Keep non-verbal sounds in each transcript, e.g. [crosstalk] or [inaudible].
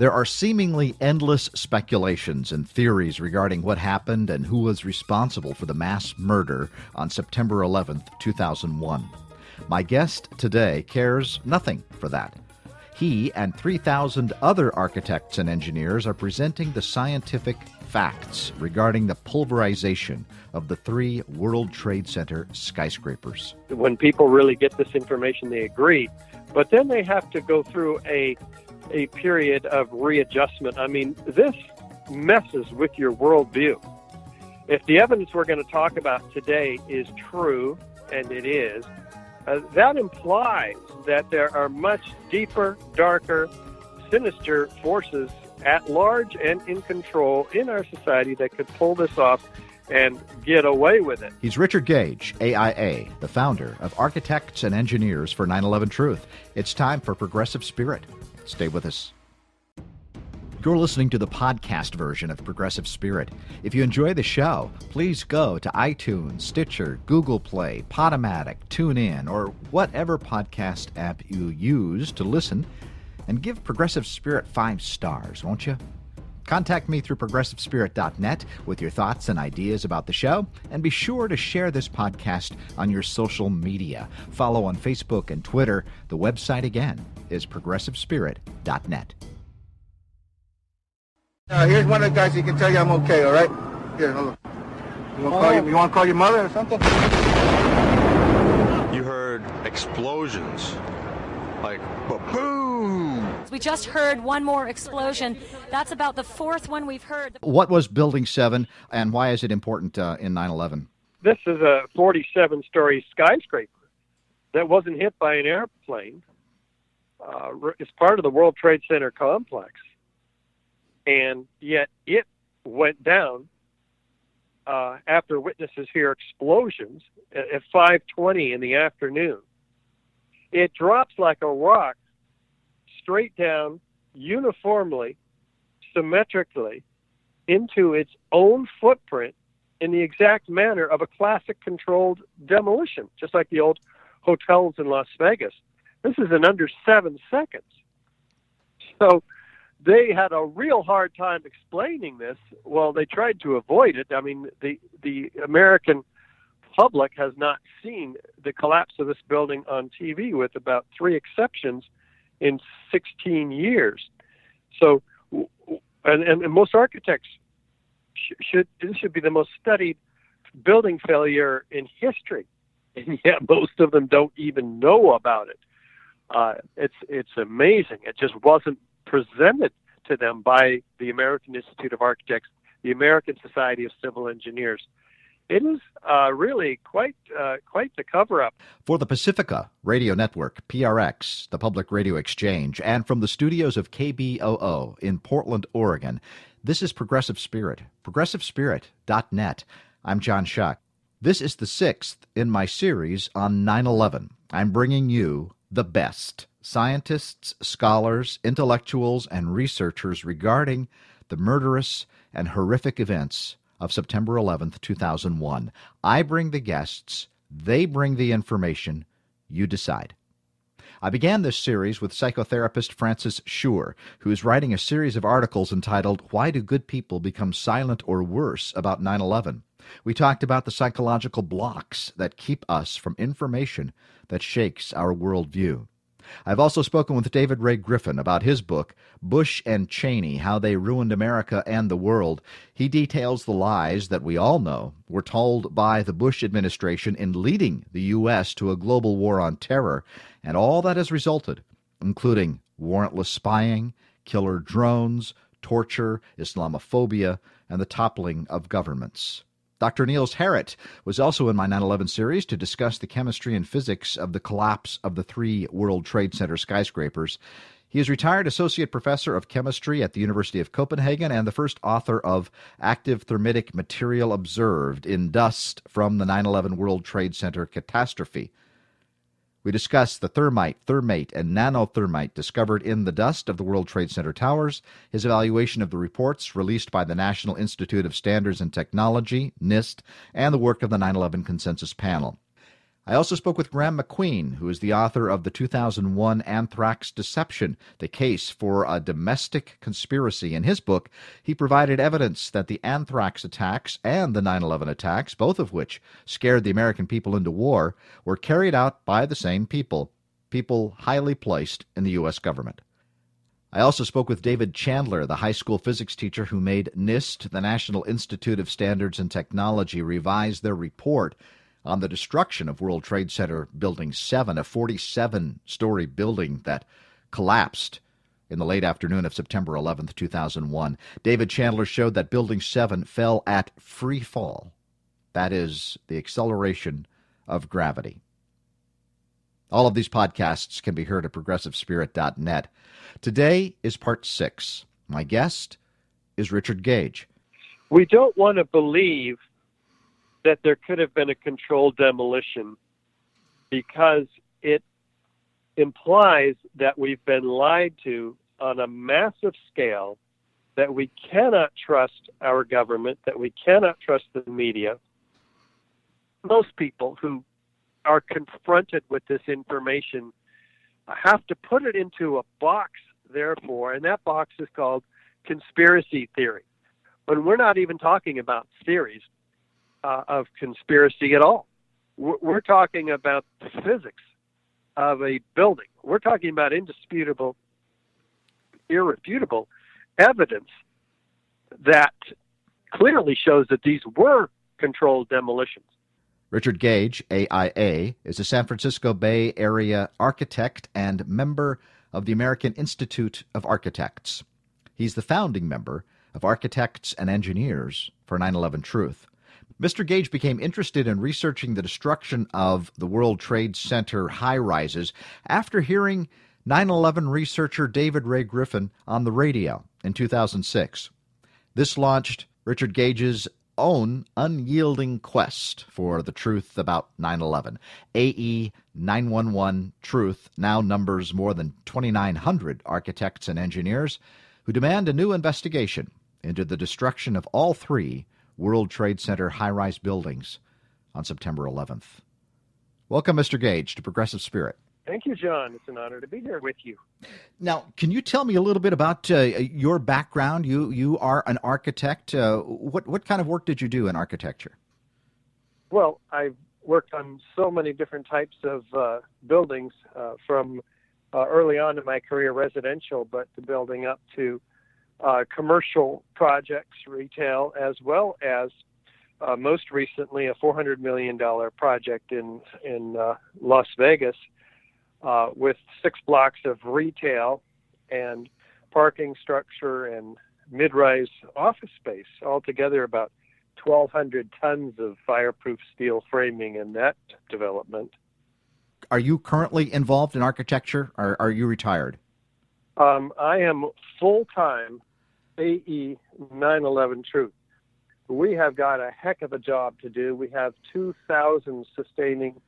There are seemingly endless speculations and theories regarding what happened and who was responsible for the mass murder on September 11, 2001. My guest today cares nothing for that. He and 3,000 other architects and engineers are presenting the scientific facts regarding the pulverization of the three World Trade Center skyscrapers. When people really get this information, they agree. But then they have to go through a a period of readjustment. I mean, this messes with your worldview. If the evidence we're going to talk about today is true, and it is, uh, that implies that there are much deeper, darker, sinister forces at large and in control in our society that could pull this off and get away with it. He's Richard Gage, AIA, the founder of Architects and Engineers for 9 11 Truth. It's time for Progressive Spirit. Stay with us. You're listening to the podcast version of Progressive Spirit. If you enjoy the show, please go to iTunes, Stitcher, Google Play, Podomatic, TuneIn, or whatever podcast app you use to listen, and give Progressive Spirit five stars, won't you? Contact me through progressivespirit.net with your thoughts and ideas about the show, and be sure to share this podcast on your social media. Follow on Facebook and Twitter. The website again is progressivespirit.net. Uh, here's one of the guys who can tell you I'm okay, all right? Here, hold on. You want to call, your, you want to call your mother or something? You heard explosions, like boom. We just heard one more explosion. That's about the fourth one we've heard. What was Building 7, and why is it important uh, in 9 11? This is a 47 story skyscraper that wasn't hit by an airplane. Uh, it's part of the World Trade Center complex. And yet it went down uh, after witnesses hear explosions at, at 5:20 in the afternoon. It drops like a rock straight down, uniformly, symmetrically, into its own footprint in the exact manner of a classic controlled demolition, just like the old hotels in Las Vegas. This is in under seven seconds. So they had a real hard time explaining this. Well, they tried to avoid it. I mean, the the American public has not seen the collapse of this building on TV, with about three exceptions in 16 years. So, and, and, and most architects sh- should this should be the most studied building failure in history, [laughs] and yet most of them don't even know about it. Uh, it's it's amazing. It just wasn't presented to them by the American Institute of Architects, the American Society of Civil Engineers. It is uh, really quite uh, quite the cover up. For the Pacifica Radio Network, PRX, the Public Radio Exchange, and from the studios of KBOO in Portland, Oregon, this is Progressive Spirit, progressivespirit.net. I'm John Shuck. This is the sixth in my series on 9 11. I'm bringing you the best scientists, scholars, intellectuals, and researchers regarding the murderous and horrific events of September 11th, 2001. I bring the guests, they bring the information, you decide. I began this series with psychotherapist Frances Shure, who is writing a series of articles entitled Why Do Good People Become Silent or Worse About 9 11? We talked about the psychological blocks that keep us from information that shakes our worldview. I've also spoken with David Ray Griffin about his book, Bush and Cheney How They Ruined America and the World. He details the lies that we all know were told by the Bush administration in leading the U.S. to a global war on terror and all that has resulted, including warrantless spying, killer drones, torture, Islamophobia, and the toppling of governments. Dr. Niels Harrit was also in my 9 11 series to discuss the chemistry and physics of the collapse of the three World Trade Center skyscrapers. He is retired associate professor of chemistry at the University of Copenhagen and the first author of Active Thermitic Material Observed in Dust from the 9 11 World Trade Center Catastrophe. We discussed the thermite, thermate, and nanothermite discovered in the dust of the World Trade Center towers, his evaluation of the reports released by the National Institute of Standards and Technology, NIST, and the work of the 9 11 Consensus Panel. I also spoke with Graeme MacQueen, who is the author of the 2001 Anthrax Deception, the case for a domestic conspiracy. In his book, he provided evidence that the anthrax attacks and the 9 11 attacks, both of which scared the American people into war, were carried out by the same people, people highly placed in the U.S. government. I also spoke with David Chandler, the high school physics teacher who made NIST, the National Institute of Standards and Technology, revise their report on the destruction of World Trade Center Building 7, a 47 story building that collapsed in the late afternoon of September 11, 2001. David Chandler showed that Building 7 fell at free fall. That is, the acceleration of gravity. All of these podcasts can be heard at progressivespirit.net. Today is part six. My guest is Richard Gage. We don't want to believe that there could have been a controlled demolition because it implies that we've been lied to on a massive scale, that we cannot trust our government, that we cannot trust the media. Most people who are confronted with this information have to put it into a box, therefore, and that box is called conspiracy theory. When we're not even talking about theories uh, of conspiracy at all. We're, talking about the physics of a building. We're talking about indisputable, irrefutable evidence that clearly shows that these were controlled demolitions. Richard Gage, AIA, is a San Francisco Bay Area architect and member of the American Institute of Architects. He's the founding member of Architects and Engineers for 9 11 Truth. Mr. Gage became interested in researching the destruction of the World Trade Center high rises after hearing 9 11 researcher David Ray Griffin on the radio in 2006. This launched Richard Gage's own unyielding quest for the truth about 9 11. AE 911 Truth now numbers more than 2,900 architects and engineers who demand a new investigation into the destruction of all three World Trade Center high rise buildings on September 11th. Welcome, Mr. Gage, to Progressive Spirit. Thank you, John. It's an honor to be here with you. Now, can you tell me a little bit about uh, your background? You you are an architect. Uh, what what kind of work did you do in architecture? Well, I've worked on so many different types of uh, buildings, uh, from uh, early on in my career, residential, but to building up to uh, commercial projects, retail, as well as uh, most recently a $400 million project in in uh, Las Vegas uh, with six blocks of retail and parking structure and mid-rise office space. Altogether, about 1,200 tons of fireproof steel framing in that development. Are you currently involved in architecture, or are you retired? Um, I am full time AE 911 Truth. We have got a heck of a job to do. We have 2,000 sustaining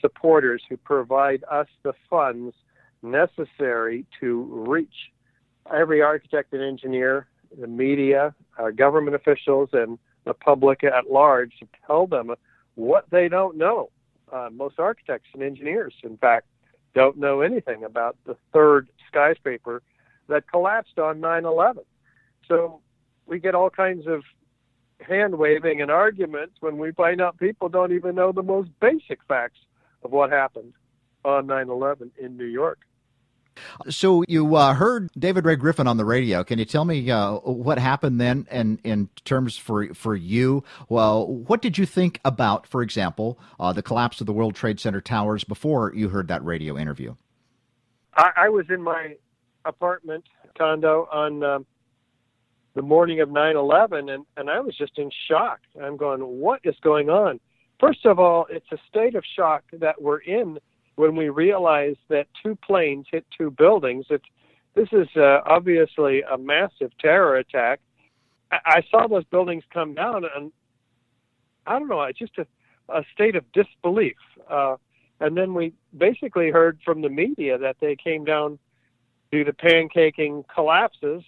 supporters who provide us the funds necessary to reach every architect and engineer, the media, our government officials, and the public at large to tell them what they don't know. Uh, most architects and engineers, in fact, don't know anything about the third skyscraper that collapsed on 9 11. So we get all kinds of hand waving and arguments when we find out people don't even know the most basic facts of what happened on 9 11 in New York. So you uh, heard David Ray Griffin on the radio. Can you tell me uh, what happened then, and in terms for for you? Well, what did you think about, for example, uh, the collapse of the World Trade Center towers before you heard that radio interview? I, I was in my apartment condo on um, the morning of 9/11, and and I was just in shock. I'm going, what is going on? First of all, it's a state of shock that we're in when we realize that two planes hit two buildings. It's this is uh, obviously a massive terror attack. I, I saw those buildings come down, and I don't know, it's just a, a state of disbelief. Uh, and then we basically heard from the media that they came down due to pancaking collapses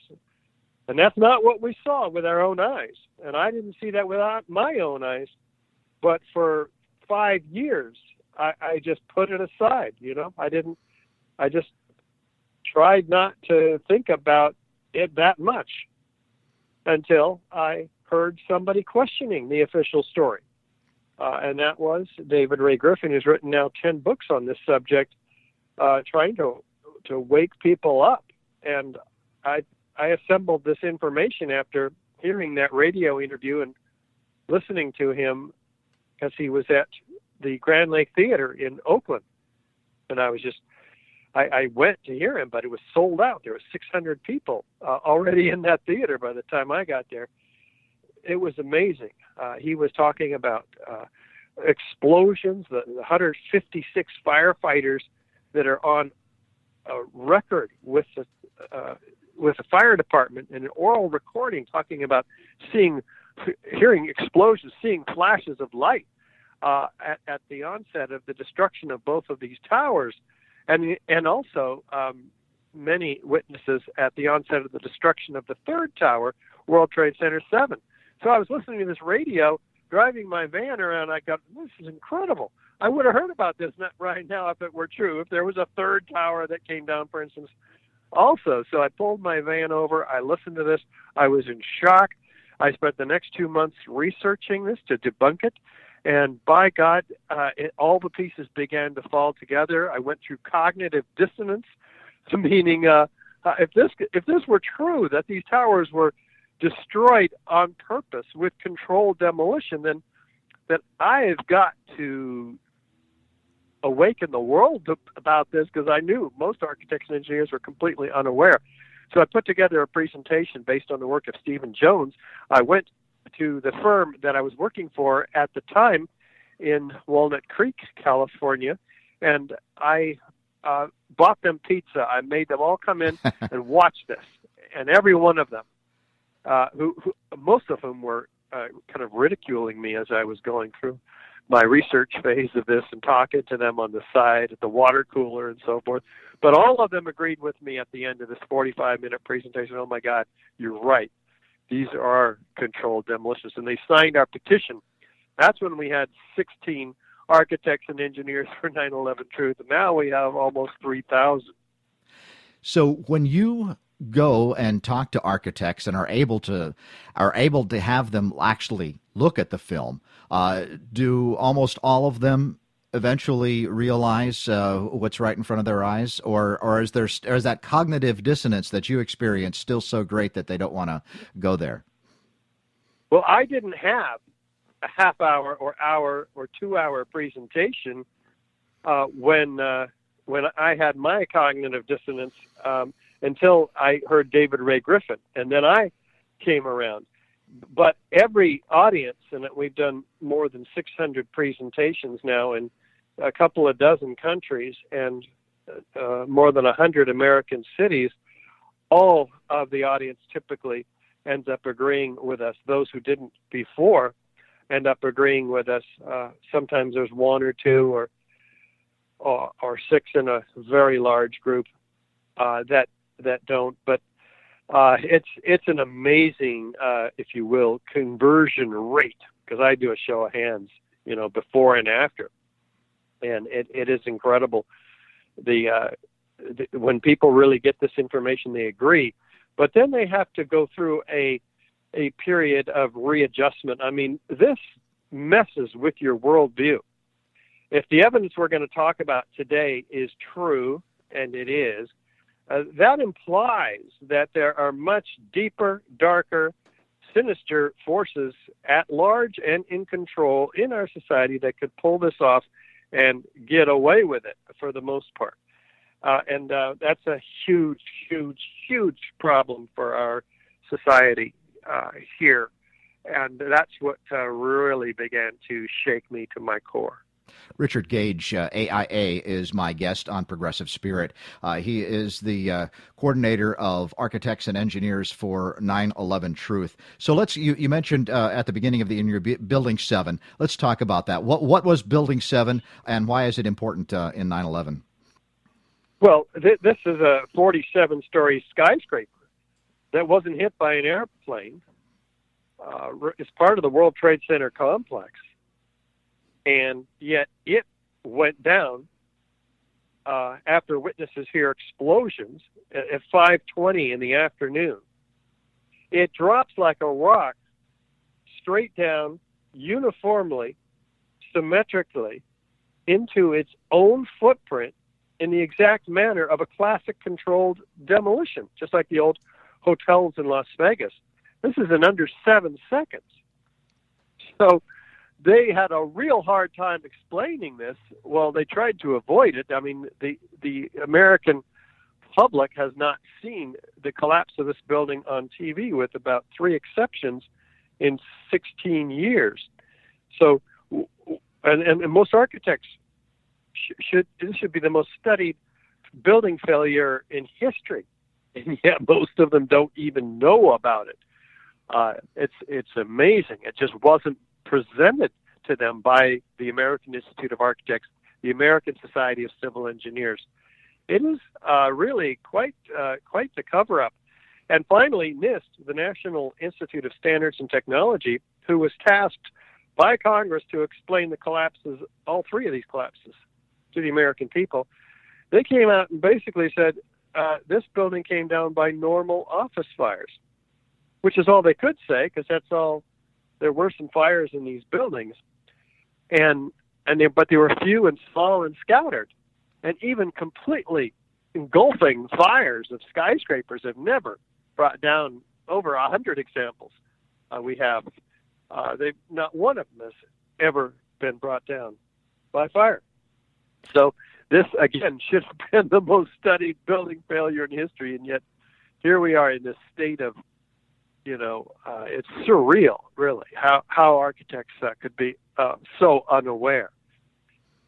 and that's not what we saw with our own eyes. And I didn't see that with my own eyes. But for five years, I, I just put it aside. You know, I didn't. I just tried not to think about it that much until I heard somebody questioning the official story. Uh, and that was David Ray Griffin, who's written now 10 books on this subject, uh, trying to, to wake people up. And I, I assembled this information after hearing that radio interview and listening to him as he was at the Grand Lake Theater in Oakland. And I was just, I, I went to hear him, but it was sold out. There were 600 people uh, already in that theater by the time I got there. It was amazing. Uh, he was talking about uh, explosions, the, the 156 firefighters that are on a record with the uh, with the fire department and an oral recording talking about seeing, hearing explosions, seeing flashes of light uh, at, at the onset of the destruction of both of these towers, and and also um, many witnesses at the onset of the destruction of the third tower, World Trade Center Seven. So I was listening to this radio, driving my van around. I got this is incredible. I would have heard about this [laughs] right now if it were true. If there was a third tower that came down, for instance, also. So I pulled my van over. I listened to this. I was in shock. I spent the next two months researching this to debunk it. And by God, uh, it, all the pieces began to fall together. I went through cognitive dissonance, [laughs] meaning uh, uh, if this if this were true that these towers were destroyed on purpose with controlled demolition, then then I have got to awaken the world about this because I knew most architects and engineers were completely unaware. So I put together a presentation based on the work of Steven Jones. I went to the firm that I was working for at the time in Walnut Creek, California, and I uh, bought them pizza. I made them all come in [laughs] and watch this, and every one of them, uh, who, who most of whom were uh, kind of ridiculing me as I was going through my research phase of this and talking to them on the side at the water cooler and so forth. But all of them agreed with me at the end of this 45 minute presentation. Oh my God, you're right. These are controlled demolitions. And they signed our petition. That's when we had 16 architects and engineers for 9 11 Truth. And now we have almost 3,000. So when you go and talk to architects and are able to are able to have them actually look at the film, uh, do almost all of them eventually realize uh, what's right in front of their eyes, or or is there or is that cognitive dissonance that you experience still so great that they don't want to go there? Well, I didn't have a half hour or hour or two hour presentation uh, when uh, when I had my cognitive dissonance um, until I heard David Ray Griffin, and then I came around but every audience, and we've done more than 600 presentations now in a couple of dozen countries and uh, more than 100 American cities, all of the audience typically ends up agreeing with us. Those who didn't before end up agreeing with us. Uh, sometimes there's one or two or, or, or six in a very large group uh, that that don't. But uh, it's it's an amazing, uh, if you will, conversion rate because I do a show of hands, you know, before and after, and it, it is incredible. The, uh, the when people really get this information, they agree, but then they have to go through a a period of readjustment. I mean, this messes with your worldview. If the evidence we're going to talk about today is true, and it is, uh, that implies that there are much deeper, darker, sinister forces at large and in control in our society that could pull this off and get away with it for the most part. Uh, and uh, that's a huge, huge, huge problem for our society uh, here. And that's what uh, really began to shake me to my core. Richard Gage, uh, AIA, is my guest on Progressive Spirit. Uh, he is the uh, coordinator of architects and engineers for 9 11 Truth. So let's, you, you mentioned uh, at the beginning of the in your Building 7. Let's talk about that. What, what was Building 7 and why is it important uh, in 9 11? Well, th- this is a 47 story skyscraper that wasn't hit by an airplane. Uh, it's part of the World Trade Center complex and yet it went down uh, after witnesses hear explosions at, at 5:20 in the afternoon. It drops like a rock straight down, uniformly, symmetrically, into its own footprint in the exact manner of a classic controlled demolition, just like the old hotels in Las Vegas. This is in under seven seconds. So they had a real hard time explaining this. Well, they tried to avoid it. I mean, the the American public has not seen the collapse of this building on TV, with about three exceptions in 16 years. So, and, and, and most architects sh- should this should be the most studied building failure in history, and yet most of them don't even know about it. Uh, it's it's amazing. It just wasn't presented to them by the American Institute of Architects, the American Society of Civil Engineers. It is uh, really quite uh, quite the cover up. And finally, NIST, the National Institute of Standards and Technology, who was tasked by Congress to explain the collapses, all three of these collapses, to the American people, they came out and basically said uh, this building came down by normal office fires, which is all they could say because that's all. There were some fires in these buildings, and and they, but they were few and small and scattered, and even completely engulfing fires of skyscrapers have never brought down over a hundred examples. Uh, we have uh, they not one of them has ever been brought down by fire. So this again [laughs] should have been the most studied building failure in history, and yet here we are in this state of you know, uh, it's surreal, really, how how architects uh, could be uh, so unaware.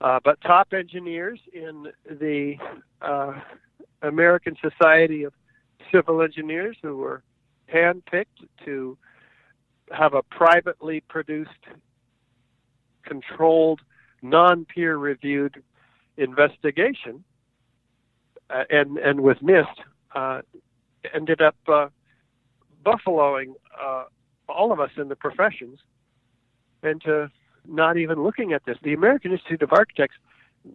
Uh, but top engineers in the uh, American Society of Civil Engineers, who were handpicked to have a privately produced, controlled, non-peer-reviewed investigation, uh, and and with NIST, ended up buffaloing uh, all of us in the professions into not even looking at this. The American Institute of Architects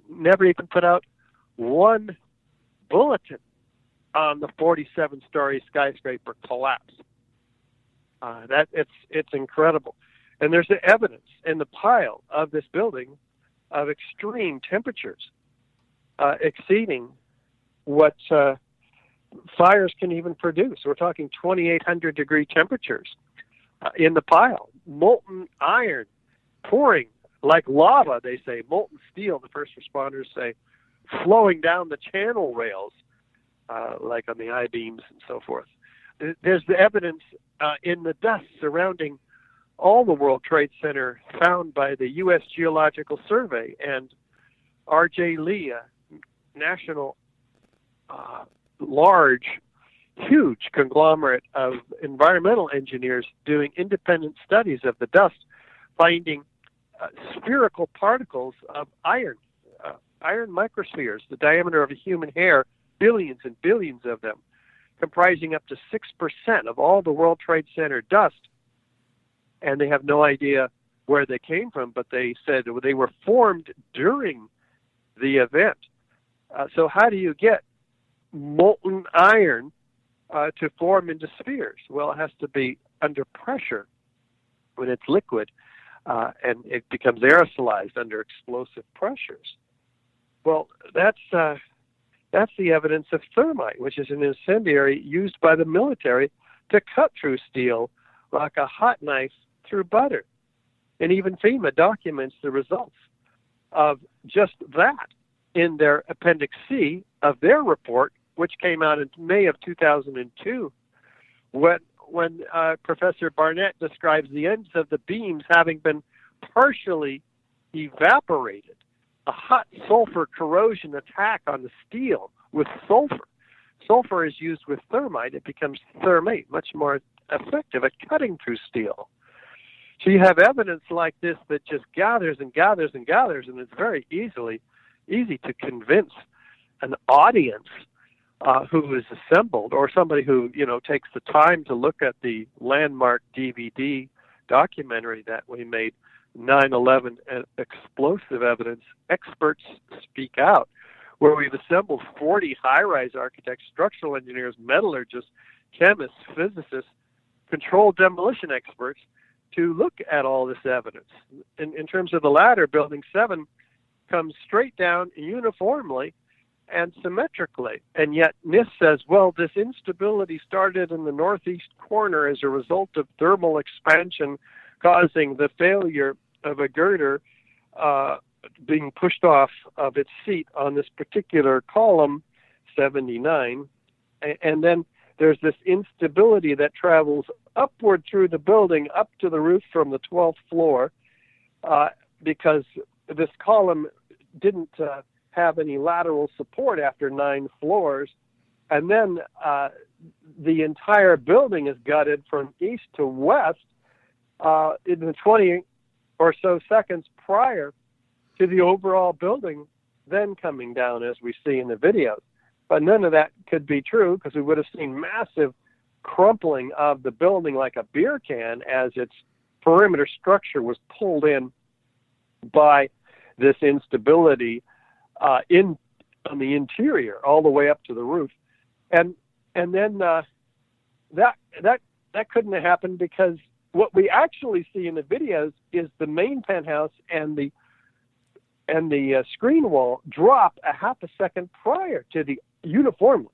never even put out one bulletin on the 47-story skyscraper collapse. Uh, that it's it's incredible, and there's the evidence in the pile of this building of extreme temperatures uh, exceeding what uh, fires can even produce. We're talking 2,800 degree temperatures uh, in the pile, molten iron pouring like lava, they say, molten steel, the first responders say, flowing down the channel rails, uh, like on the I beams and so forth. There's the evidence uh, in the dust surrounding all the World Trade Center found by the U.S. Geological Survey and R.J. Lee, a national uh, large, huge conglomerate of environmental engineers doing independent studies of the dust, finding uh, spherical particles of iron, uh, iron microspheres, the diameter of a human hair, billions and billions of them, comprising up to 6% of all the World Trade Center dust. And they have no idea where they came from, but they said they were formed during the event. Uh, so, how do you get molten iron uh, to form into spheres? Well, it has to be under pressure when it's liquid, uh, and it becomes aerosolized under explosive pressures. Well, that's uh, that's the evidence of thermite, which is an incendiary used by the military to cut through steel like a hot knife through butter. And even FEMA documents the results of just that in their Appendix C of their report which came out in May of 2002, when when uh, Professor Barnett describes the ends of the beams having been partially evaporated, a hot sulfur corrosion attack on the steel with sulfur. Sulfur is used with thermite; it becomes thermate, much more effective at cutting through steel. So you have evidence like this that just gathers and gathers and gathers, and it's very easily easy to convince an audience uh, who is assembled, or somebody who you know takes the time to look at the landmark DVD documentary that we made 9 11 explosive evidence, experts speak out, where we've assembled 40 high rise architects, structural engineers, metallurgists, chemists, physicists, controlled demolition experts to look at all this evidence. In, in terms of the latter, Building 7 comes straight down uniformly and symmetrically. And yet NIST says, well, this instability started in the northeast corner as a result of thermal expansion causing the failure of a girder uh, being pushed off of its seat on this particular column, 79. And then there's this instability that travels upward through the building up to the roof from the 12th floor uh, because this column didn't uh, have any lateral support after nine floors. And then uh, the entire building is gutted from east to west uh, in the 20 or so seconds prior to the overall building then coming down, as we see in the videos. But none of that could be true because we would have seen massive crumpling of the building like a beer can as its perimeter structure was pulled in by this instability uh, in on the interior all the way up to the roof, and and then uh, that that that couldn't have happened because what we actually see in the videos is the main penthouse and the and the uh, screen wall drop a half a second prior to the uniformly.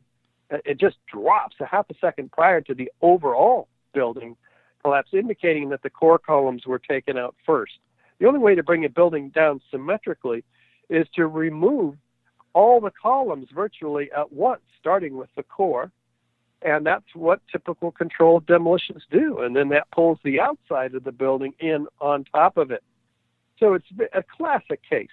It just drops a half a second prior to the overall building collapse, indicating that the core columns were taken out first. The only way to bring a building down symmetrically is to remove all the columns virtually at once, starting with the core. And that's what typical controlled demolitions do. And then that pulls the outside of the building in on top of it. So it's a classic case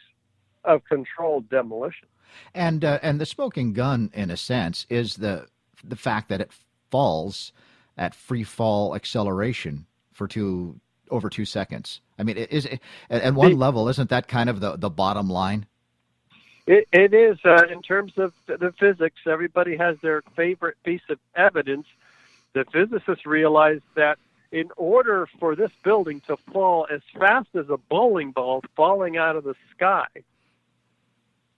of controlled demolition. And uh, and the smoking gun, in a sense, is the the fact that it falls at free fall acceleration for two over two seconds. I mean, is at one the, level, isn't that kind of the the bottom line? It, it is uh, in terms of the physics. Everybody has their favorite piece of evidence. The physicists realized that in order for this building to fall as fast as a bowling ball falling out of the sky,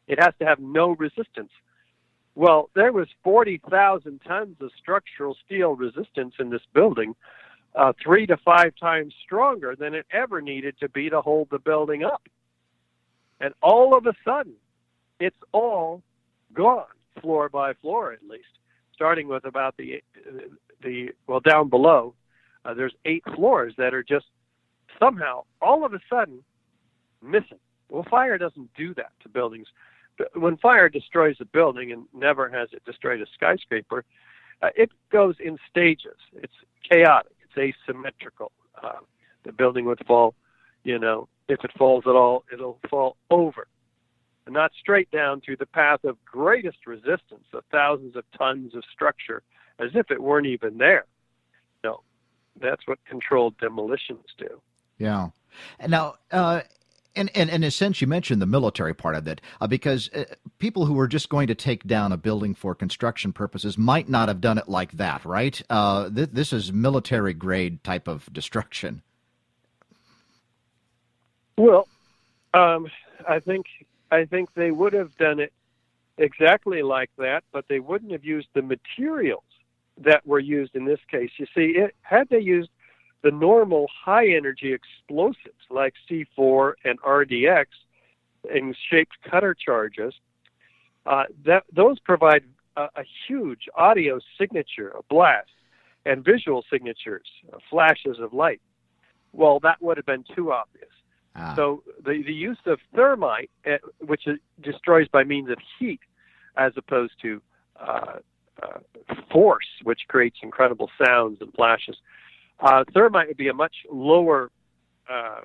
it has to have no resistance. Well, there was 40,000 tons of structural steel resistance in this building, uh, three to five times stronger than it ever needed to be to hold the building up. And all of a sudden, it's all gone, floor by floor at least, starting with about the the well down below. Uh, there's eight floors that are just somehow all of a sudden missing. Well, fire doesn't do that to buildings when fire destroys a building, and never has it destroyed a skyscraper, uh, it goes in stages. It's chaotic. It's asymmetrical. Uh, the building would fall, you know, if it falls at all, it'll fall over, and not straight down through the path of greatest resistance of thousands of tons of structure, as if it weren't even there. No, that's what controlled demolitions do. Yeah. Now, uh, and, and, and in a sense, you mentioned the military part of it, uh, because uh, people who were just going to take down a building for construction purposes might not have done it like that, right? Uh, th- this is military grade type of destruction. Well, um, I think I think they would have done it exactly like that, but they wouldn't have used the materials that were used in this case. You see, it, had they used the normal high energy explosives like C4 and RDX and shaped cutter charges, uh, that those provide a, a, huge audio signature, a blast, and visual signatures, uh, flashes of light. Well, that would have been too obvious. Ah. So the, the use of thermite, uh, which destroys by means of heat, as opposed to uh, uh, force, which creates incredible sounds and flashes, uh, thermite would be a much lower. Uh,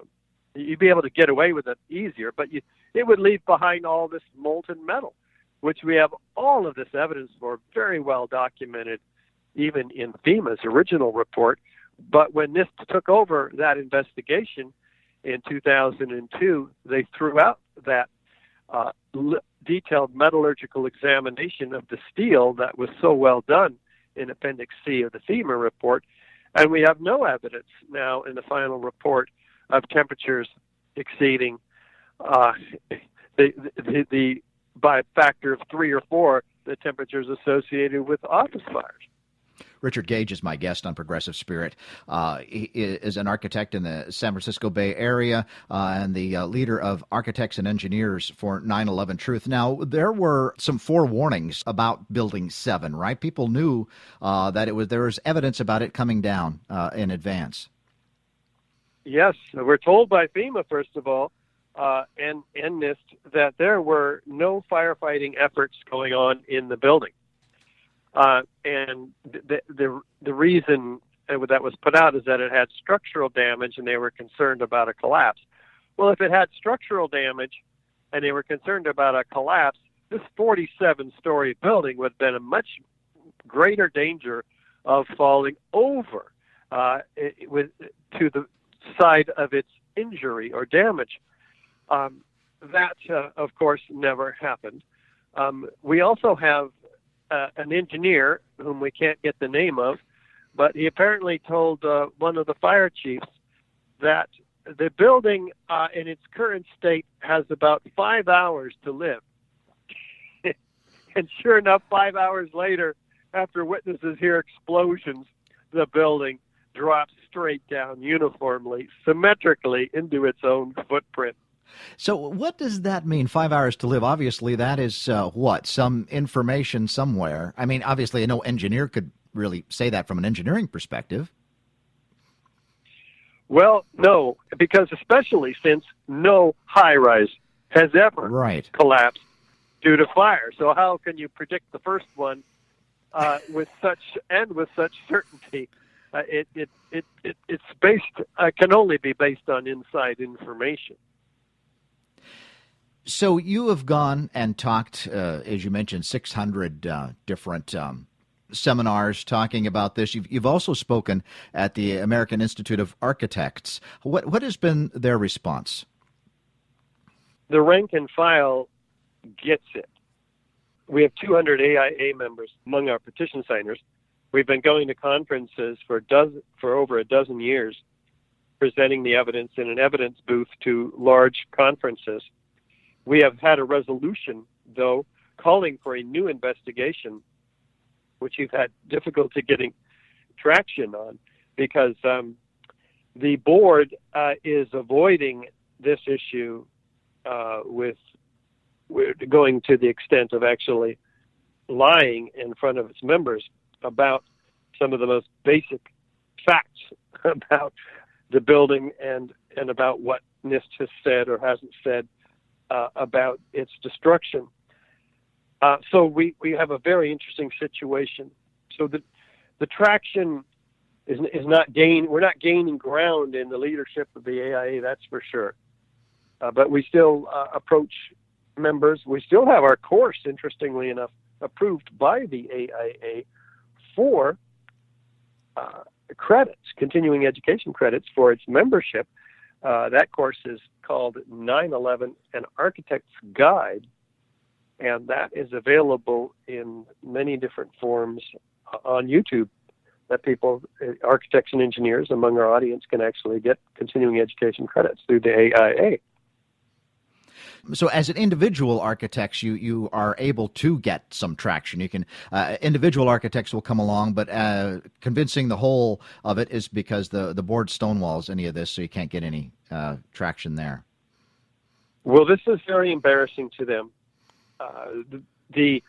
you'd be able to get away with it easier, but you, it would leave behind all this molten metal, which we have all of this evidence for, very well documented, even in FEMA's original report. But when NIST took over that investigation in 2002, they threw out that uh, detailed metallurgical examination of the steel that was so well done in Appendix C of the FEMA report and we have no evidence now in the final report of temperatures exceeding uh, the, the, the by a factor of three or four the temperatures associated with office fires. Richard Gage is my guest on Progressive Spirit. Uh, he is an architect in the San Francisco Bay Area uh, and the uh, leader of Architects and Engineers for 9 11 Truth. Now, there were some forewarnings about Building 7, right? People knew uh, that it was there was evidence about it coming down uh, in advance. Yes, we're told by FEMA, first of all, uh, and, and NIST, that there were no firefighting efforts going on in the building. Uh, and the, the the reason that was put out is that it had structural damage, and they were concerned about a collapse. Well, if it had structural damage, and they were concerned about a collapse, this 47-story building would have been a much greater danger of falling over uh, it, with to the side of its injury or damage. Um, that, uh, of course, never happened. Um, we also have uh, an engineer whom we can't get the name of, but he apparently told uh, one of the fire chiefs that the building uh, in its current state has about five hours to live. [laughs] and sure enough, five hours later, after witnesses hear explosions, the building drops straight down uniformly, symmetrically into its own footprint. So, what does that mean? Five hours to live. Obviously, that is uh, what some information somewhere. I mean, obviously, no engineer could really say that from an engineering perspective. Well, no, because especially since no high rise has ever right. collapsed due to fire. So, how can you predict the first one uh, [laughs] with such and with such certainty? Uh, it, it, it, it, it's based uh, can only be based on inside information. So you have gone and talked, uh, as you mentioned, 600 uh, different um, seminars talking about this. You've, you've, also spoken at the American Institute of Architects. What what has been their response? The rank and file gets it. We have 200 AIA members among our petition signers. We've been going to conferences for dozen, for over a dozen years, presenting the evidence in an evidence booth to large conferences we have had a resolution, though, calling for a new investigation, which you've had difficulty getting traction on because um, the board uh, is avoiding this issue uh, with, going to the extent of actually lying in front of its members about some of the most basic facts [laughs] about the building and and about what NIST has said or hasn't said uh, about its destruction. Uh, so we, we have a very interesting situation. So the the traction is is not gain. We're not gaining ground in the leadership of the AIA. That's for sure. Uh, but we still uh, approach members. We still have our course, interestingly enough, approved by the AIA for uh, credits, continuing education credits for its membership. Uh, that course is called 9/11: An Architect's Guide, and that is available in many different forms on YouTube. That people, uh, architects and engineers among our audience, can actually get continuing education credits through the AIA. So, as an individual architects, you you are able to get some traction. You can uh, individual architects will come along, but uh, convincing the whole of it is because the the board stonewalls any of this, so you can't get any uh, traction there. Well, this is very embarrassing to them. Uh, the, the,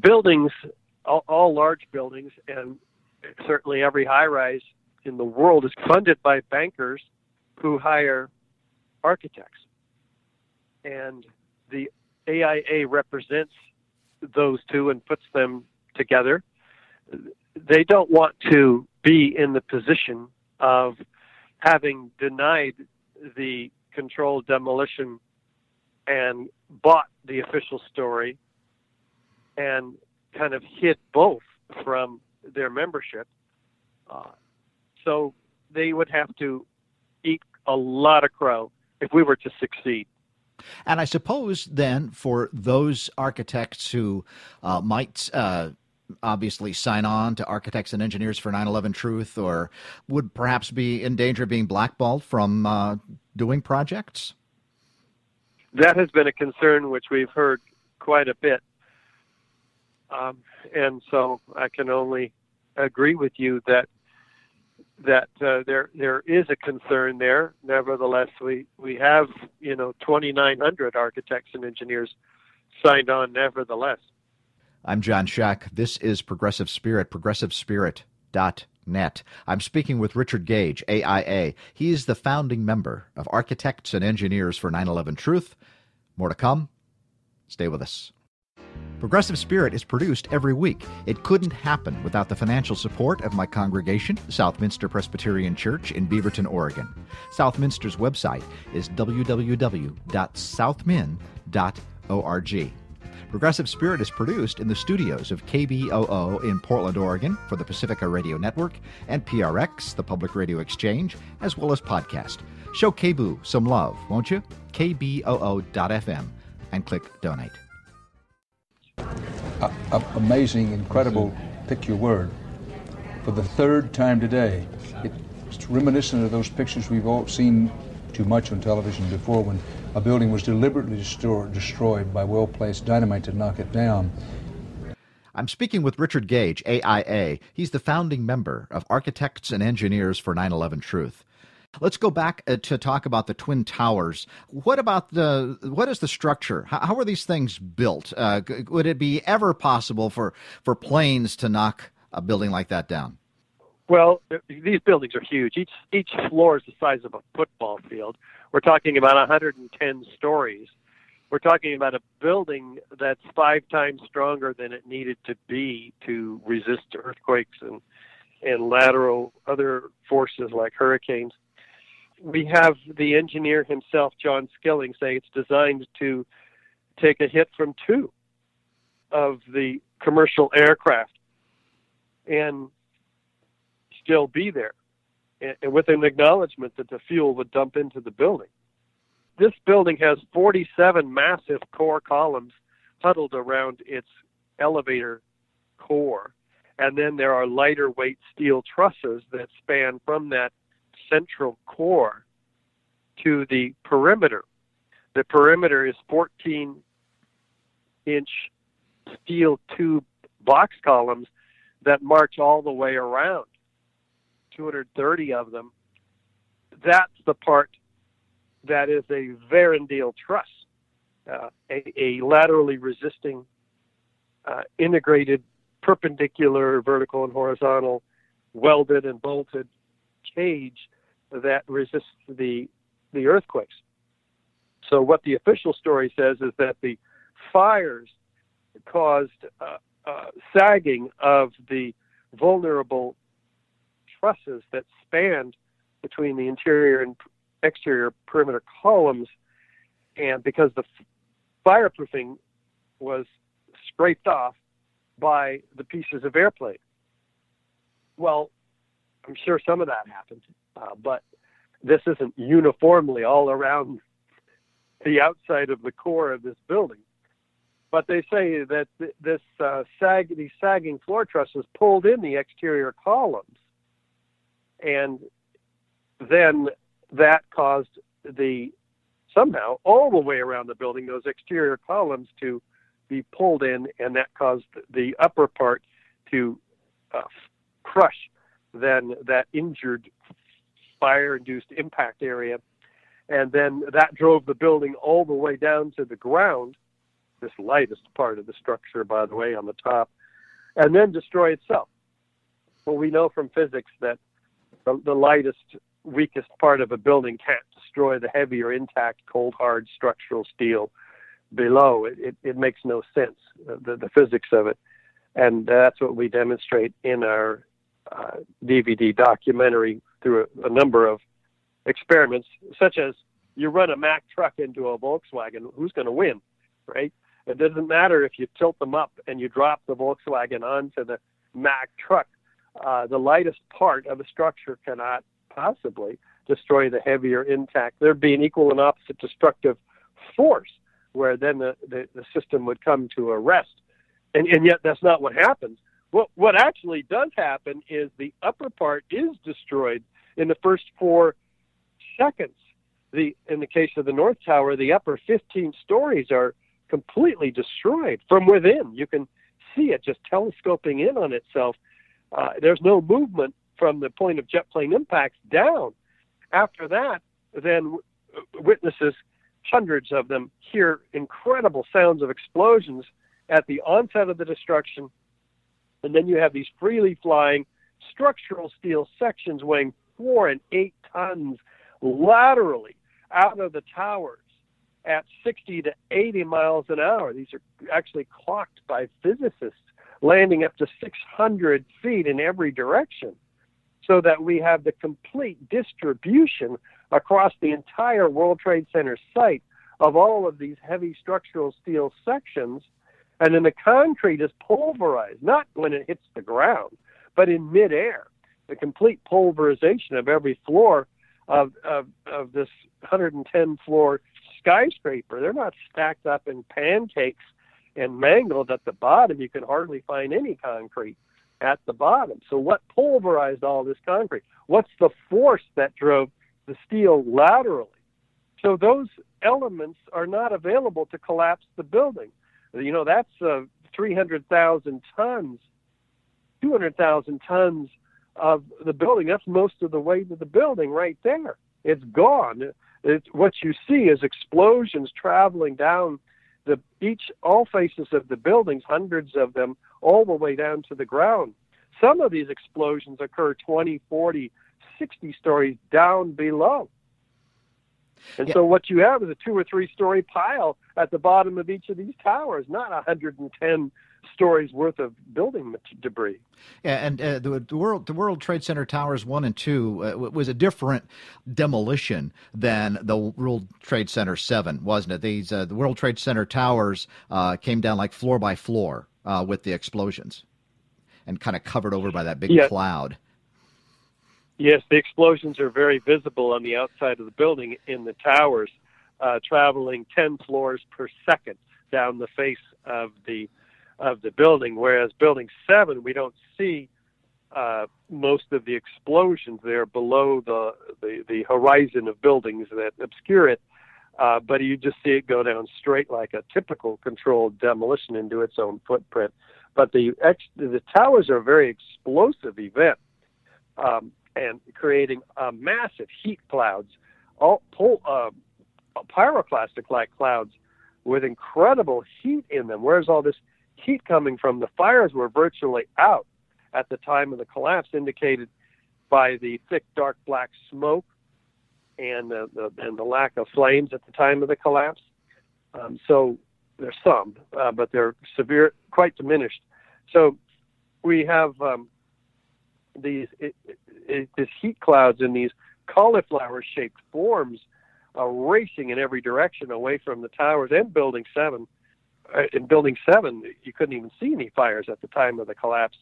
buildings, all, all large buildings, and certainly every high rise in the world is funded by bankers who hire architects and the AIA represents those two and puts them together. They don't want to be in the position of having denied the controlled demolition and bought the official story and kind of hid both from their membership. Uh, so they would have to eat a lot of crow if we were to succeed. And I suppose then for those architects who uh, might uh, obviously sign on to Architects and Engineers for 9 11 Truth or would perhaps be in danger of being blackballed from uh, doing projects? that has been a concern which we've heard quite a bit. Um, and so I can only agree with you that that uh, there there is a concern there. Nevertheless, we we have you know 2,900 architects and engineers signed on. Nevertheless, I'm John Shuck. This is Progressive Spirit. ProgressiveSpirit.net. I'm speaking with Richard Gage, AIA. He's the founding member of Architects and Engineers for 9/11 Truth. More to come. Stay with us. Progressive Spirit is produced every week. It couldn't happen without the financial support of my congregation, Southminster Presbyterian Church in Beaverton, Oregon. Southminster's website is www.southmin.org. Progressive Spirit is produced in the studios of KBOO in Portland, Oregon for the Pacifica Radio Network and PRX, the Public Radio Exchange, as well as podcast. Show KBOO some love, won't you? KBOO.FM and click donate uh, amazing, incredible, pick your word, for the third time today. It's reminiscent of those pictures we've all seen too much on television before when a building was deliberately destroyed by well placed dynamite to knock it down. I'm speaking with Richard Gage, AIA. He's the founding member of Architects and Engineers for 9 11 Truth. Let's go back uh, to talk about the twin towers. What about the what is the structure? How, how are these things built? Uh, would it be ever possible for for planes to knock a building like that down? Well, these buildings are huge. Each each floor is the size of a football field. We're talking about 110 stories. We're talking about a building that's five times stronger than it needed to be to resist earthquakes and and lateral other forces like hurricanes we have the engineer himself, John Skilling, say it's designed to take a hit from two of the commercial aircraft and still be there, and with an acknowledgement that the fuel would dump into the building. This building has 47 massive core columns huddled around its elevator core, and then there are lighter weight steel trusses that span from that central core to the perimeter. The perimeter is 14 inch steel tube box columns that march all the way around, 230 of them. That's the part that is a Vierendeel truss, uh, a, a, laterally resisting, uh, integrated, perpendicular, vertical, and horizontal, welded and bolted cage that resists the the earthquakes. So what the official story says is that the fires caused uh, uh, sagging of the vulnerable trusses that spanned between the interior and exterior perimeter columns, and because the f- fireproofing was scraped off by the pieces of airplane. Well, I'm sure some of that happened, uh, but this isn't uniformly all around the outside of the core of this building. But they say that th- this uh, sag, these sagging floor trusses pulled in the exterior columns, and then that caused the somehow all the way around the building those exterior columns to be pulled in, and that caused the upper part to uh, crush then that injured fire induced impact area. And then that drove the building all the way down to the ground, this lightest part of the structure, by the way, on the top, and then destroy itself. Well, we know from physics that the, the lightest, weakest part of a building can't destroy the heavier, intact, cold, hard structural steel below. It, it, it makes no sense, uh, the, the physics of it. And that's what we demonstrate in our uh, DVD documentary through a, a number of experiments, such as you run a Mack truck into a Volkswagen, who's going to win, right? It doesn't matter if you tilt them up and you drop the Volkswagen onto the Mack truck. Uh, the lightest part of a structure cannot possibly destroy the heavier intact. There'd be an equal and opposite destructive force where then the, the, the system would come to a rest. And, and yet that's not what happens. What, what actually does happen is the upper part is destroyed in the first four seconds the in the case of the North Tower, the upper 15 stories are completely destroyed from within. You can see it just telescoping in on itself. Uh, there's no movement from the point of jet plane impacts down. After that, then witnesses, hundreds of them, hear incredible sounds of explosions at the onset of the destruction. And then you have these freely flying structural steel sections weighing four and eight tons laterally out of the towers at 60 to 80 miles an hour. These are actually clocked by physicists, landing up to 600 feet in every direction, so that we have the complete distribution across the entire World Trade Center site of all of these heavy structural steel sections. And then the concrete is pulverized, not when it hits the ground, but in midair. The complete pulverization of every floor of, of, of this 110 floor skyscraper. They're not stacked up in pancakes and mangled at the bottom. You can hardly find any concrete at the bottom. So, what pulverized all this concrete? What's the force that drove the steel laterally? So, those elements are not available to collapse the building. You know, that's uh, 300,000 tons, 200,000 tons of the building. That's most of the weight of the building right there. It's gone. It's, what you see is explosions traveling down the each all faces of the buildings, hundreds of them, all the way down to the ground. Some of these explosions occur 20, 40, 60 stories down below. And yeah. so what you have is a two or three story pile at the bottom of each of these towers, not 110 stories worth of building debris. Yeah, and uh, the, the, World the World Trade Center towers one and two uh, was a different demolition than the World Trade Center seven, wasn't it? These uh, the World Trade Center towers uh, came down like floor by floor uh, with the explosions, and kind of covered over by that big yes. cloud. Yes, the explosions are very visible on the outside of the building in the towers, uh, traveling 10 floors per second down the face of the of the building, whereas building seven, we don't see uh, most of the explosions there below the, the, the horizon of buildings that obscure it. Uh, but you just see it go down straight like a typical controlled demolition into its own footprint. But the ex- the towers are a very explosive event, um, and creating uh, massive heat clouds, all pull, uh, pyroclastic-like clouds with incredible heat in them. Where's all this heat coming from. The fires were virtually out at the time of the collapse, indicated by the thick, dark black smoke and the, the and the lack of flames at the time of the collapse. Um, so there's some, uh, but they're severe, quite diminished. So we have um, these these heat clouds and these cauliflower-shaped forms uh, racing in every direction away from the towers and Building Seven uh, in Building 7, you couldn't even see any fires at the time of the collapse.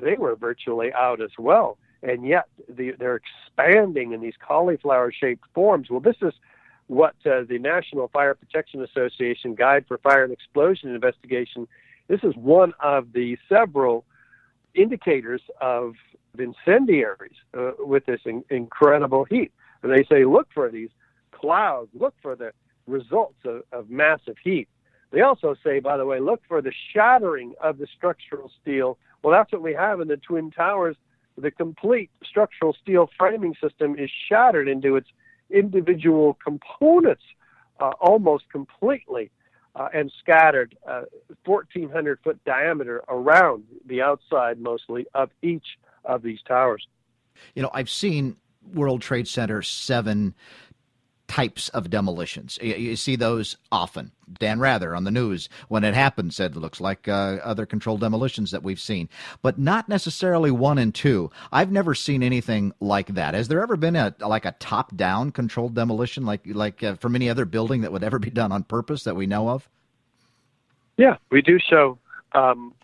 They were virtually out as well. And yet the, they're expanding in these cauliflower shaped forms. Well, this is what uh, the National Fire Protection Association Guide for Fire and Explosion Investigation. This is one of the several indicators of incendiaries uh, with this in- incredible heat. And they say, look for these clouds, look for the results of, of massive heat. They also say, by the way, look for the shattering of the structural steel. Well, that's what we have in the Twin Towers. The complete structural steel framing system is shattered into its individual components uh, almost completely uh, and scattered uh, 1,400 foot diameter around the outside mostly of each of these towers. You know, I've seen World Trade Center 7 types of demolitions. You, you, see those often. Dan Rather on the news, when it happened, said it looks like uh, other controlled demolitions that we've seen, but not necessarily one and two. I've never seen anything like that. Has there ever been a like a top-down controlled demolition, like like uh, from any other building that would ever be done on purpose that we know of? Yeah, we do show um,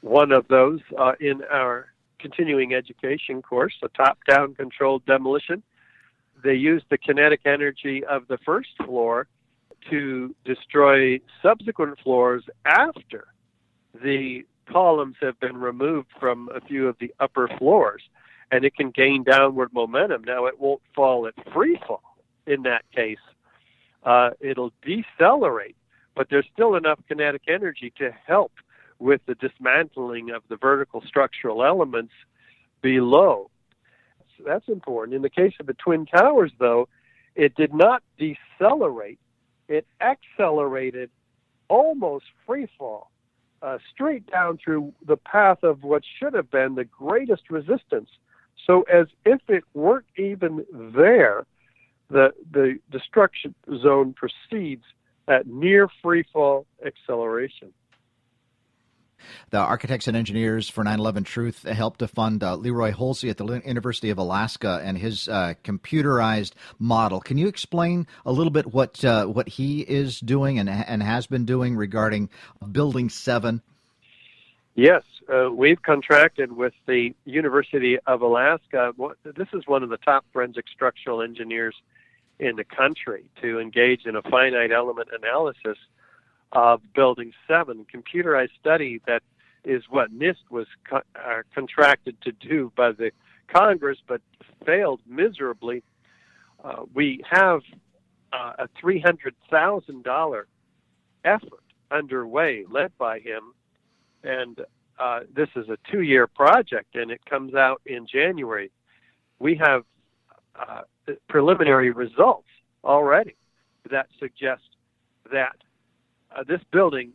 one of those uh, in our continuing education course, a top-down controlled demolition they used the kinetic energy of the first floor to destroy subsequent floors after the columns have been removed from a few of the upper floors and it can gain downward momentum now it won't fall at free fall in that case. Uh, it'll decelerate, but there's still enough kinetic energy to help with the dismantling of the vertical structural elements below. So that's important. In the case of the Twin Towers, though, it did not decelerate, it accelerated almost free fall, uh, straight down through the path of what should have been the greatest resistance. So, as if it weren't even there, the, the destruction zone proceeds at near free fall acceleration. The architects and engineers for 9 11 Truth helped to fund uh, Leroy Hulsey at the University of Alaska and his uh, computerized model. Can you explain a little bit what uh, what he is doing and, and has been doing regarding Building 7? Yes, uh, we've contracted with the University of Alaska. This is one of the top forensic structural engineers in the country to engage in a finite element analysis of Building 7, computerized study that is what NIST was co- uh, contracted to do by the Congress, but failed miserably. Uh, we have uh, a $300,000 effort underway led by him, and uh, this is a two year project, and it comes out in January. We have uh, preliminary results already that suggest that uh, this building,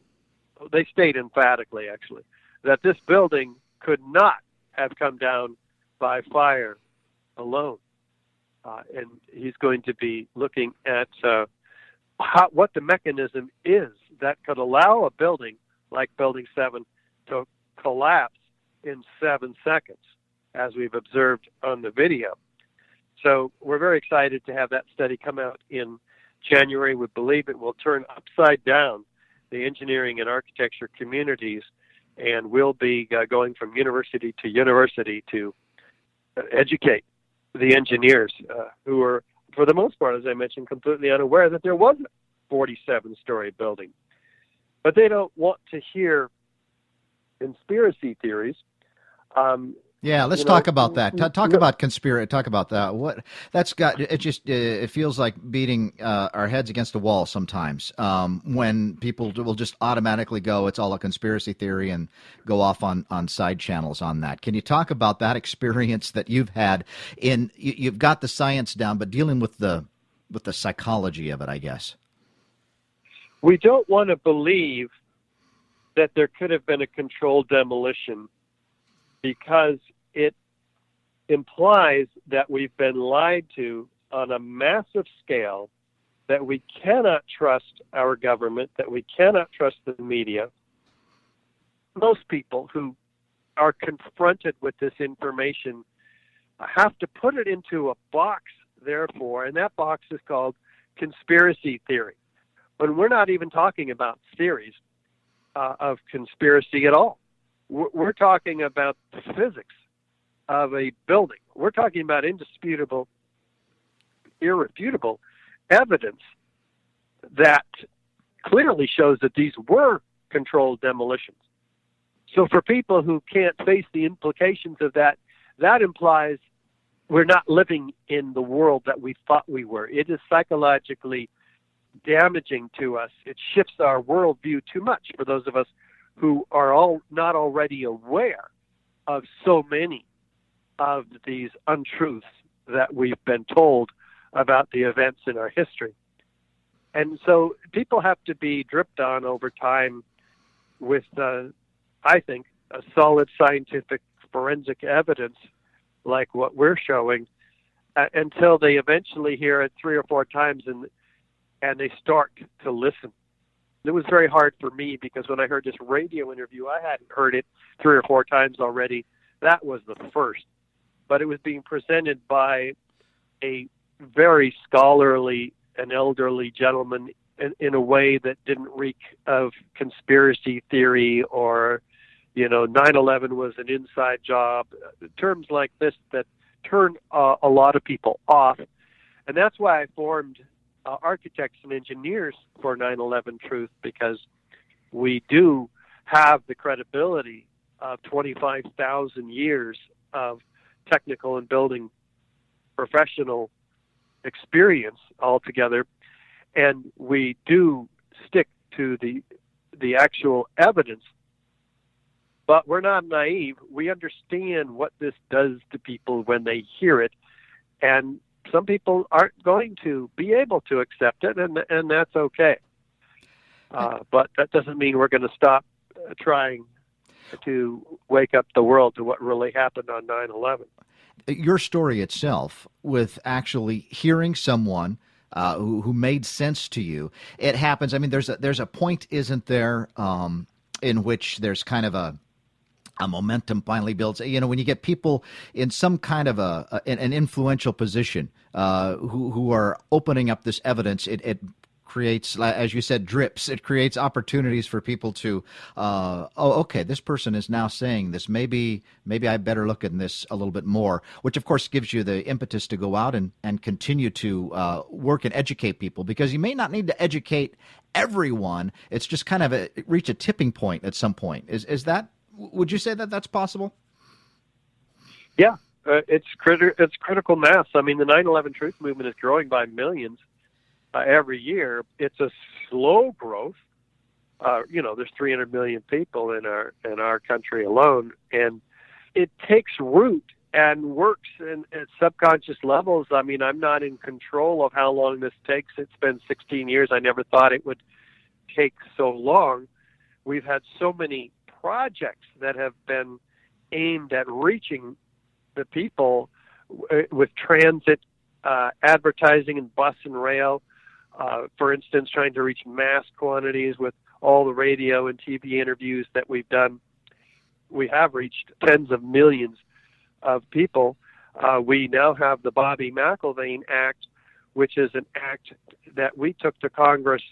they state emphatically actually, that this building could not have come down by fire alone. Uh, and he's going to be looking at uh, how, what the mechanism is that could allow a building like Building 7 to collapse in seven seconds, as we've observed on the video. So we're very excited to have that study come out in January. We believe it will turn upside down the engineering and architecture communities, and we'll be uh, going from university to university to uh, educate the engineers uh, who are, for the most part, as I mentioned, completely unaware that there was a 47 story building. But they don't want to hear conspiracy theories. Um, yeah, let's talk know, about that. T- talk about conspiracy. Talk about that. What that's got. It just it feels like beating uh, our heads against a wall sometimes. Um, when people will just automatically go, it's all a conspiracy theory, and go off on on side channels on that. Can you talk about that experience that you've had? In you, you've got the science down, but dealing with the with the psychology of it, I guess. We don't want to believe that there could have been a controlled demolition because it implies that we've been lied to on a massive scale, that we cannot trust our government, that we cannot trust the media. Most people who are confronted with this information have to put it into a box, therefore, and that box is called conspiracy theory. But we're not even talking about theories uh, of conspiracy at all. We're, talking about the physics of a building. We're talking about indisputable, irrefutable evidence that clearly shows that these were controlled demolitions. So for people who can't face the implications of that, that implies we're not living in the world that we thought we were. It is psychologically damaging to us. It shifts our worldview too much for those of us who are all not already aware of so many of these untruths that we've been told about the events in our history. And so people have to be dripped on over time with, uh, I think, a solid scientific forensic evidence like what we're showing uh, until they eventually hear it three or four times and and they start to listen. It was very hard for me because when I heard this radio interview, I hadn't heard it three or four times already. That was the first but it was being presented by a very scholarly and elderly gentleman in, in a way that didn't reek of conspiracy theory or you know 9/11 was an inside job terms like this that turn uh, a lot of people off and that's why I formed uh, architects and engineers for 9/11 truth because we do have the credibility of 25,000 years of technical and building professional experience altogether, and we do stick to the the actual evidence. But we're not naive. We understand what this does to people when they hear it, and some people aren't going to be able to accept it, and and that's okay. Uh, but that doesn't mean we're going to stop uh, trying to wake up the world to what really happened on 9/11. Your story itself, with actually hearing someone uh, who, who made sense to you, it happens. I mean, there's a, there's a point, isn't there, um, in which there's kind of a a momentum finally builds. You know, when you get people in some kind of a, a an influential position uh, who who are opening up this evidence, it, it creates, as you said, drips. It creates opportunities for people to, uh, oh, okay, this person is now saying this. Maybe, maybe I better look at this a little bit more. Which, of course, gives you the impetus to go out and and continue to uh, work and educate people because you may not need to educate everyone. It's just kind of a, reach a tipping point at some point. Is is that would you say that that's possible? Yeah, uh, it's criti- it's critical mass. I mean, the 9/11 Truth movement is growing by millions uh, every year. It's a slow growth. Uh, you know, there's 300 million people in our in our country alone, and it takes root and works in, at subconscious levels. I mean, I'm not in control of how long this takes. It's been 16 years. I never thought it would take so long. We've had so many projects that have been aimed at reaching the people with transit uh, advertising and bus and rail. Uh, for instance, trying to reach mass quantities with all the radio and TV interviews that we've done. We have reached tens of millions of people. Uh, we now have the Bobby McIlvaine Act, which is an act that we took to Congress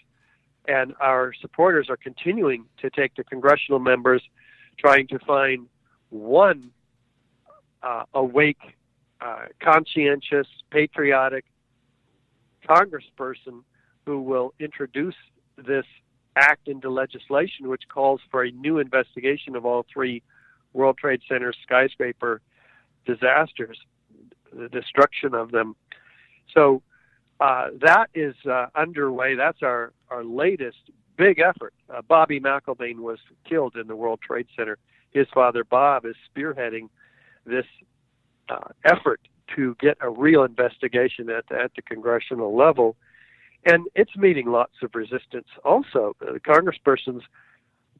and our supporters are continuing to take to congressional members, trying to find one uh, awake, uh, conscientious, patriotic congressperson who will introduce this act into legislation, which calls for a new investigation of all three World Trade Center skyscraper disasters, the destruction of them. So uh, that is uh, underway. That's our, our latest big effort. Uh, Bobby McIlvaine was killed in the World Trade Center. His father, Bob, is spearheading this uh, effort to get a real investigation at, at the congressional level. And it's meeting lots of resistance also. The congresspersons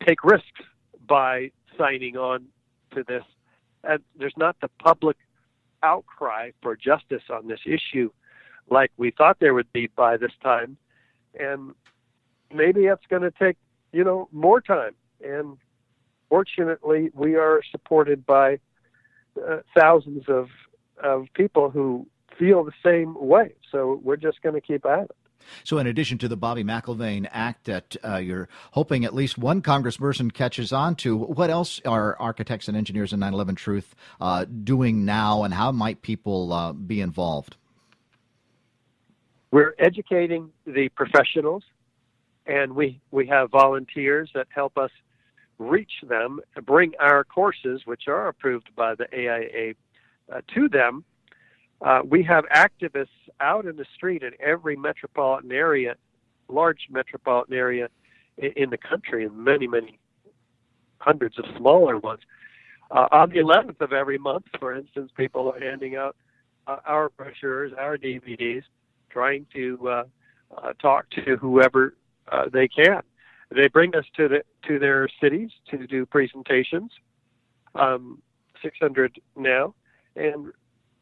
take risks by signing on to this. And there's not the public outcry for justice on this issue like we thought there would be by this time. And maybe it's going to take, you know, more time. And fortunately, we are supported by uh, thousands of, of people who feel the same way. So we're just going to keep at it. So, in addition to the Bobby McIlvaine Act that uh, you're hoping at least one congressperson catches on to, what else are architects and engineers in 9 11 Truth uh, doing now, and how might people uh, be involved? We're educating the professionals, and we, we have volunteers that help us reach them, bring our courses, which are approved by the AIA, uh, to them. Uh, we have activists out in the street in every metropolitan area, large metropolitan area in, in the country, and many, many hundreds of smaller ones. Uh, on the 11th of every month, for instance, people are handing out uh, our brochures, our DVDs, trying to uh, uh, talk to whoever uh, they can. They bring us to the to their cities to do presentations, um, 600 now, and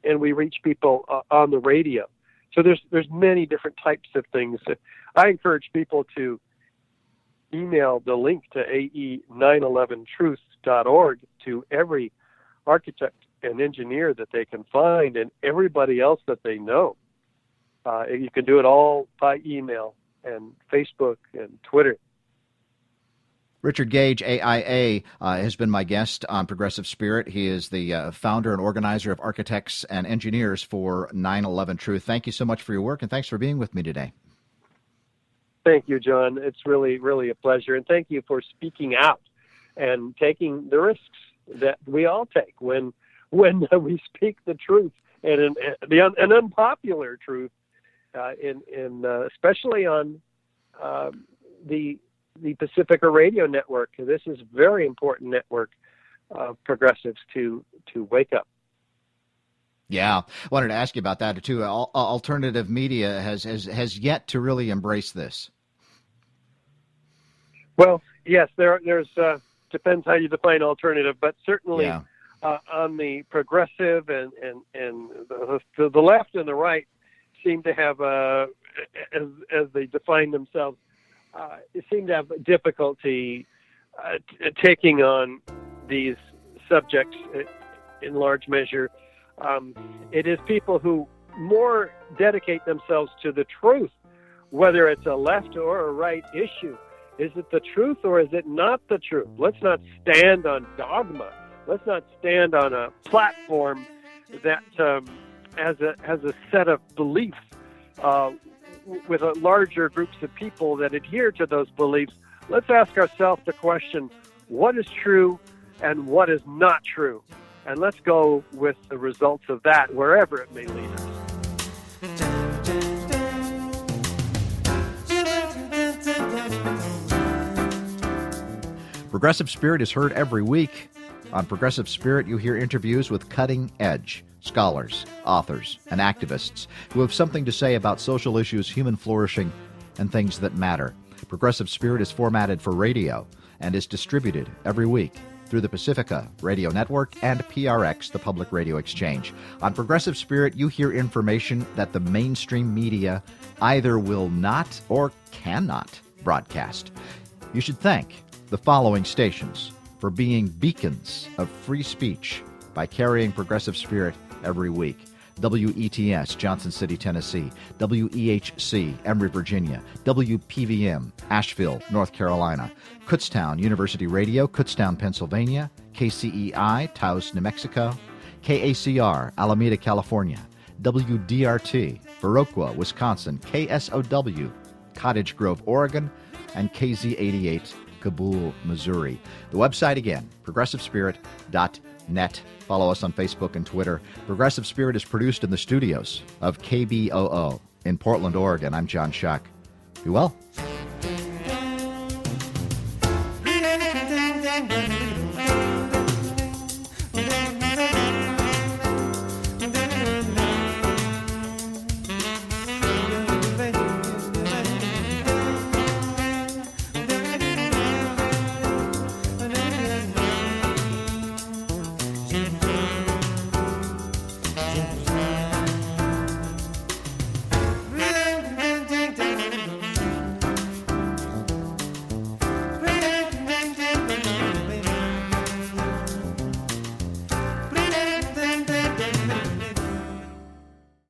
and we reach people uh, on the radio. So there's there's many different types of things. I encourage people to email the link to ae911truth.org to every architect and engineer that they can find and everybody else that they know. Uh, you can do it all by email and Facebook and Twitter. Richard Gage, AIA, uh, has been my guest on Progressive Spirit. He is the uh, founder and organizer of Architects and Engineers for 9 11 Truth. Thank you so much for your work and thanks for being with me today. Thank you, John. It's really, really a pleasure. And thank you for speaking out and taking the risks that we all take when [laughs] when we speak the truth and an, an unpopular truth uh, in in uh, especially on uh, the the Pacifica Radio Network. This is a very important network of progressives to to wake up. Yeah, I wanted to ask you about that too. Alternative media has has has yet to really embrace this. Well, yes, there there's uh, depends how you define alternative, but certainly yeah. uh, on the progressive and and and the, the left and the right seem to have uh, as as they define themselves uh, seem to have difficulty uh, t- taking on these subjects in large measure. Um, it is people who more dedicate themselves to the truth, whether it's a left or a right issue. Is it the truth or is it not the truth? Let's not stand on dogma. Let's not stand on a platform that um, has a has a set of beliefs uh, with a larger groups of people that adhere to those beliefs. Let's ask ourselves the question: What is true and what is not true? And let's go with the results of that wherever it may lead us. Progressive Spirit is heard every week. On Progressive Spirit, you hear interviews with cutting edge scholars, authors, and activists who have something to say about social issues, human flourishing, and things that matter. Progressive Spirit is formatted for radio and is distributed every week through the Pacifica Radio Network and PRX, the Public Radio Exchange. On Progressive Spirit, you hear information that the mainstream media either will not or cannot broadcast. You should thank the following stations for being beacons of free speech by carrying Progressive Spirit every week. WETS, Johnson City, Tennessee, WEHC, Emory, Virginia, WPVM, Asheville, North Carolina, Kutztown University Radio, Kutztown, Pennsylvania, KCEI, Taos, New Mexico, KACR, Alameda, California, WDRT, Viroqua, Wisconsin, KSOW, Cottage Grove, Oregon, and KZ88, Cabool, Missouri. The website again, progressivespirit.net. Follow us on Facebook and Twitter. Progressive Spirit is produced in the studios of KBOO in Portland, Oregon. I'm John Shuck. Be well.